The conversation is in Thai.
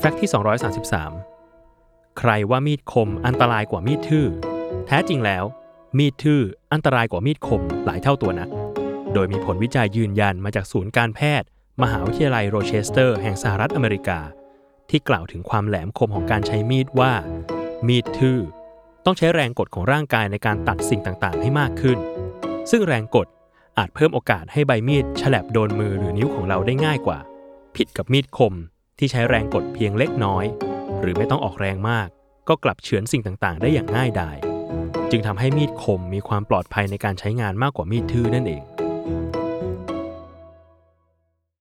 Fact ที่ 233 ใครว่ามีดคมอันตรายกว่ามีดทื่อ แท้จริงแล้ว มีดทื่ออันตรายกว่ามีดคมหลายเท่าตัวนักโดยมีผลวิจัยยืนยันมาจากศูนย์การแพทย์ มหาวิทยาลัยโรเชสเตอร์แห่งสหรัฐอเมริกา ที่กล่าวถึงความแหลมคมของการใช้มีดว่า มีดทื่อ ต้องใช้แรงกดของร่างกายในการตัดสิ่งต่างๆ ให้มากขึ้น ซึ่งแรงกดอาจเพิ่มโอกาสให้ใบมีดฉลับโดนมือหรือนิ้วของเราได้ง่ายกว่า ผิดกับมีดคม ที่ใช้แรงกดเพียงเล็กน้อย หรือไม่ต้องออกแรงมาก ก็กลับเฉือนสิ่งต่างๆ ได้อย่างง่ายดาย จึงทำให้มีดคมมีความปลอดภัยในการใช้งานมากกว่ามีดทื่อนั่นเอง